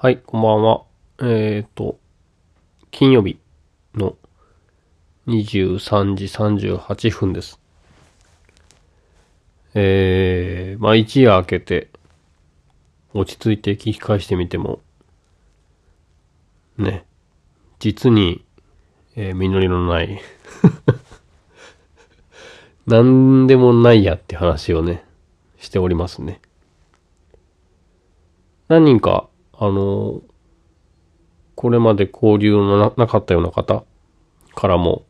はい、こんばんは。えっ、と、金曜日の23時38分です。えー、まあ一夜明けて、落ち着いて聞き返してみても、ね、実に、えー実りのない、なんでもないやって話をね、しておりますね。何人か、あの、これまで交流のなかったような方からも、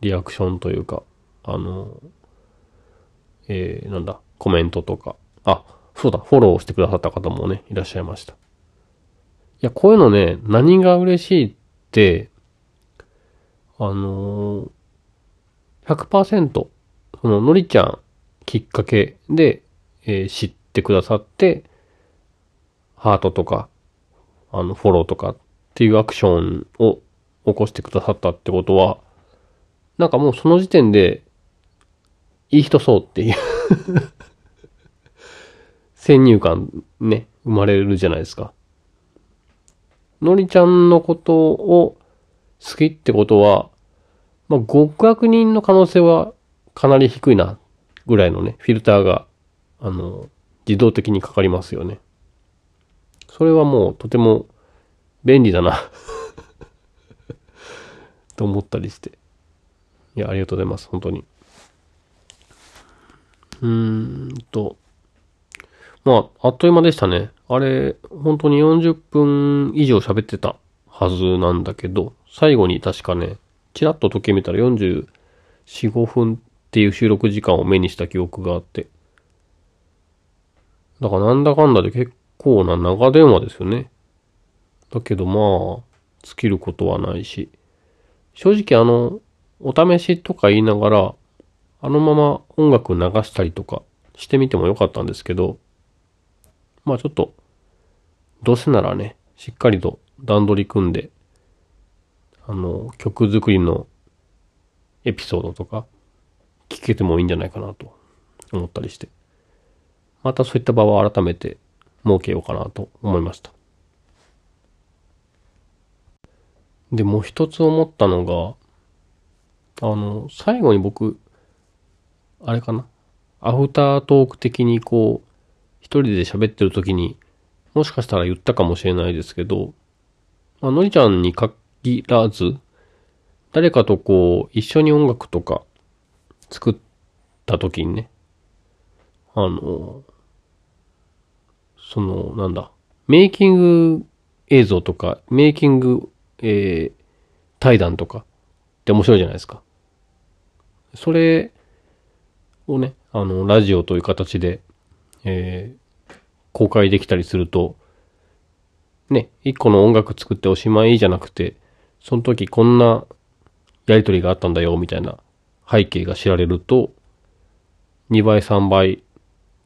リアクションというか、あの、えー、なんだ、コメントとか、あ、そうだ、フォローしてくださった方もね、いらっしゃいました。いや、こういうのね、何が嬉しいって、あのー、100%、その、のりちゃんきっかけで、えー知ってくださって、ハートとか、あの、フォローとかっていうアクションを起こしてくださったってことは、なんかもうその時点で、いい人そうっていう 先入観ね、生まれるじゃないですか。のりちゃんのことを好きってことは、まあ、極悪人の可能性はかなり低いな、ぐらいのね、フィルターが、あの、自動的にかかりますよね。それはもうとても便利だな と思ったりして。いや、ありがとうございます。本当に。うーんと。まあ、あっという間でしたね。あれ、本当に40分以上喋ってたはずなんだけど、最後に確かね、ちらっと時計見たら44、5分っていう収録時間を目にした記憶があって。だからなんだかんだで結構な長電話ですよね。だけどまあ、尽きることはないし。正直あの、お試しとか言いながら、あのまま音楽流したりとかしてみてもよかったんですけど、まあちょっと、どうせならね、しっかりと段取り組んで、あの、曲作りのエピソードとか聞けてもいいんじゃないかなと思ったりして。またそういった場を改めて設けようかなと思いました。で、もう一つ思ったのが、あの、最後に僕、あれかな？アフタートーク的にこう、一人で喋ってる時に、もしかしたら言ったかもしれないですけど、まあのりちゃんに限らず、誰かとこう、一緒に音楽とか作った時にね、あの、その、なんだ、メイキング映像とか、メイキング、えー対談とかって面白いじゃないですか。それをね、あの、ラジオという形で、えー公開できたりすると、ね、一個の音楽作っておしまいじゃなくて、その時こんなやりとりがあったんだよ、みたいな背景が知られると、2倍、3倍、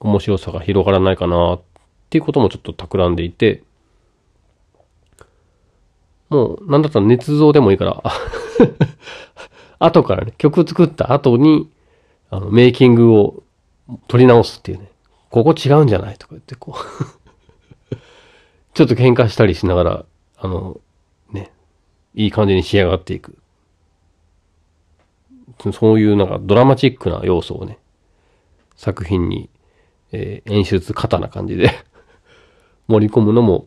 面白さが広がらないかな、っっていうこともちょっと企んでいて、もう、なんだったら捏造でもいいから、後からね、曲作った後に、あの、メイキングを撮り直すっていうね、ここ違うんじゃないとか言って、こう、ちょっと喧嘩したりしながら、あの、ね、いい感じに仕上がっていく。そういうなんかドラマチックな要素をね、作品に、えー演出型な感じで盛り込むのも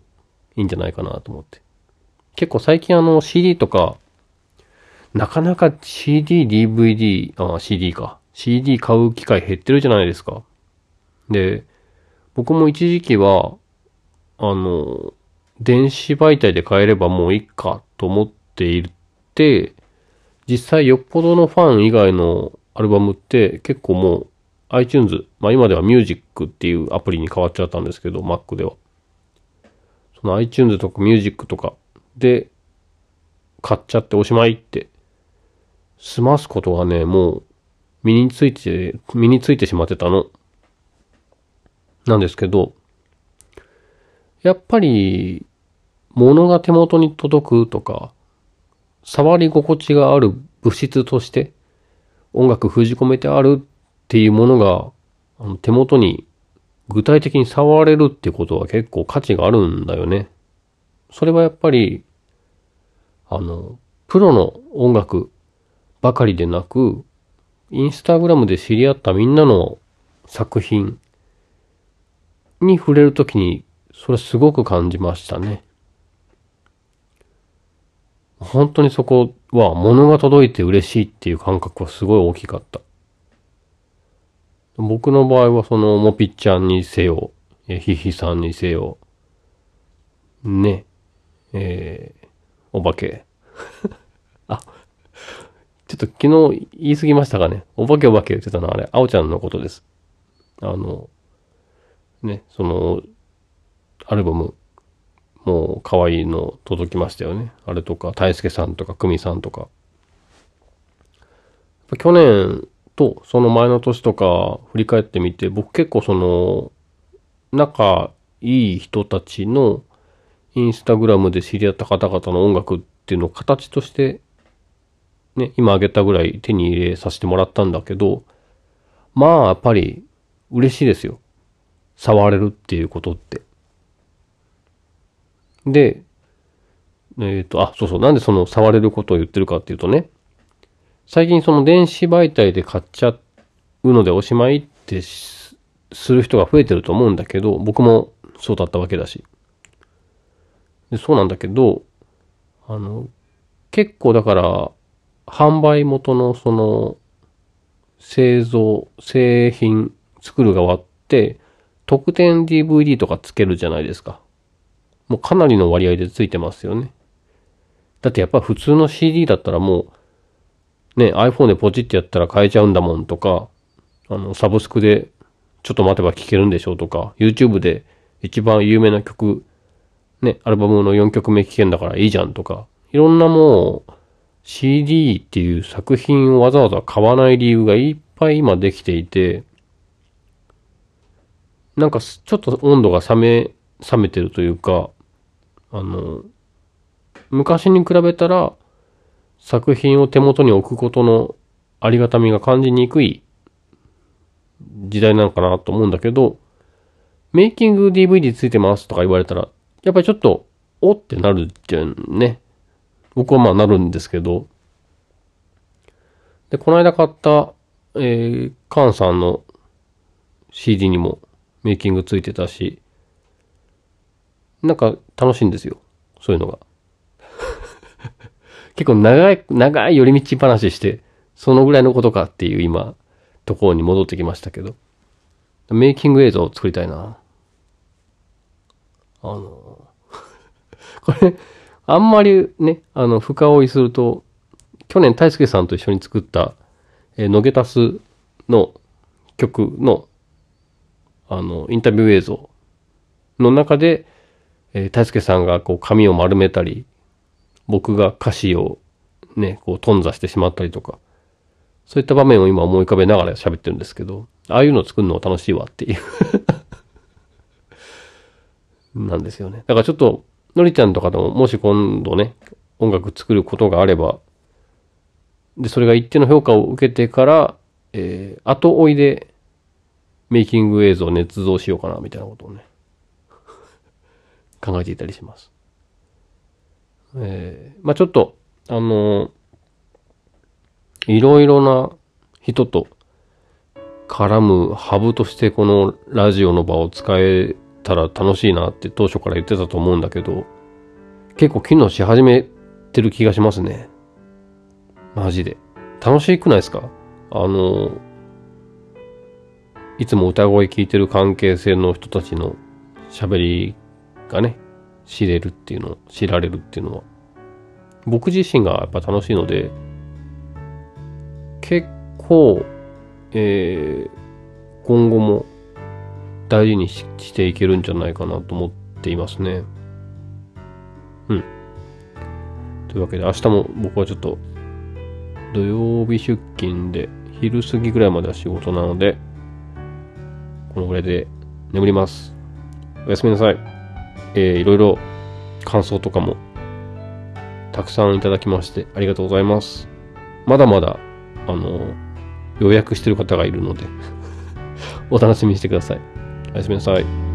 いいんじゃないかなと思って。結構最近あの CD とか、なかなか CD、DVD、あ、CD か。CD 買う機会減ってるじゃないですか。で、僕も一時期は、あの、電子媒体で買えればもういいかと思っていて、実際よっぽどのファン以外のアルバムって結構もう iTunes、まあ今では Music っていうアプリに変わっちゃったんですけど、Mac では。その iTunes とか Music とかで買っちゃっておしまいって済ますことがね、もう身について、身についてしまってたの。なんですけど、やっぱり物が手元に届くとか、触り心地がある物質として音楽封じ込めてあるっていうものが手元に具体的に触れるってことは結構価値があるんだよね。それはやっぱり、あの、プロの音楽ばかりでなく、インスタグラムで知り合ったみんなの作品に触れるときに、それすごく感じましたね。本当にそこは物が届いて嬉しいっていう感覚はすごい大きかった。僕の場合はそのもぴっちゃんにせよ、ひひさんにせよ、ね、えー、お化け。あ、ちょっと昨日言い過ぎましたかね。お化けお化け言ってたのはあれ、あおちゃんのことです。あの、ね、その、アルバム、もう可愛いの届きましたよね。あれとか、大輔さんとか、久美さんとか。去年とその前の年とか振り返ってみて、僕結構その、仲いい人たちのインスタグラムで知り合った方々の音楽っていうのを形としてね、今あげたぐらい手に入れさせてもらったんだけど、まあ、やっぱり嬉しいですよ。触れるっていうことって。で、えっ、ー、と、あ、そうそう、なんでその触れることを言ってるかっていうとね、最近その電子媒体で買っちゃうのでおしまいってする人が増えてると思うんだけど、僕もそうだったわけだし。でそうなんだけど、あの、結構だから、販売元のその製造、製品作る側って、特典 DVD とかつけるじゃないですか。もうかなりの割合でついてますよね。だってやっぱ普通の CD だったらもう、ね、iPhone でポチってやったら買えちゃうんだもんとか、あの、サブスクでちょっと待てば聴けるんでしょうとか、YouTube で一番有名な曲、ね、アルバムの4曲目聴けんだからいいじゃんとか、いろんなもう、CD っていう作品をわざわざ買わない理由がいっぱい今できていて、なんかちょっと温度が冷め、冷めてるというか、あの、昔に比べたら作品を手元に置くことのありがたみが感じにくい時代なのかなと思うんだけど、メイキング DVD ついてますとか言われたら、やっぱりちょっと、おってなるじゃんね。僕はまあなるんですけど、で、この間買った、えー、カンさんの CD にもメイキングついてたし、なんか楽しいんですよ。そういうのが。結構長い、長い寄り道話して、そのぐらいのことかっていう今、ところに戻ってきましたけど。メイキング映像を作りたいな。あの、これ、あんまりね、あの、深追いすると、去年大輔さんと一緒に作った、えー、ノゲタスの曲の、あの、インタビュー映像の中で、えー、大輔さんがこう髪を丸めたり、僕が歌詞をね、こう頓挫してしまったりとか、そういった場面を今思い浮かべながら喋ってるんですけど、ああいうの作るの楽しいわっていう なんですよね。だからちょっとのりちゃんとかでも、もし今度ね、音楽作ることがあれば、で、それが一定の評価を受けてから、えー、後追いでメイキング映像を捏造しようかな、みたいなことをね、考えていたりします。えー、まあちょっと、あのー、いろいろな人と絡むハブとしてこのラジオの場を使えたら楽しいなって当初から言ってたと思うんだけど、結構機能し始めてる気がしますね。マジで。楽しくないですか？あの、いつも歌声聞いてる関係性の人たちの喋りがね、知れるっていうの、知られるっていうのは、僕自身がやっぱ楽しいので、結構、えー、今後も大事にしていけるんじゃないかなと思っていますね。うん。というわけで明日も僕はちょっと土曜日出勤で昼過ぎぐらいまでは仕事なのでこのぐらいで眠ります。おやすみなさい。えー、いろいろ感想とかもたくさんいただきましてありがとうございます。まだまだあの予約してる方がいるので お楽しみにしてください。おやすみなさい。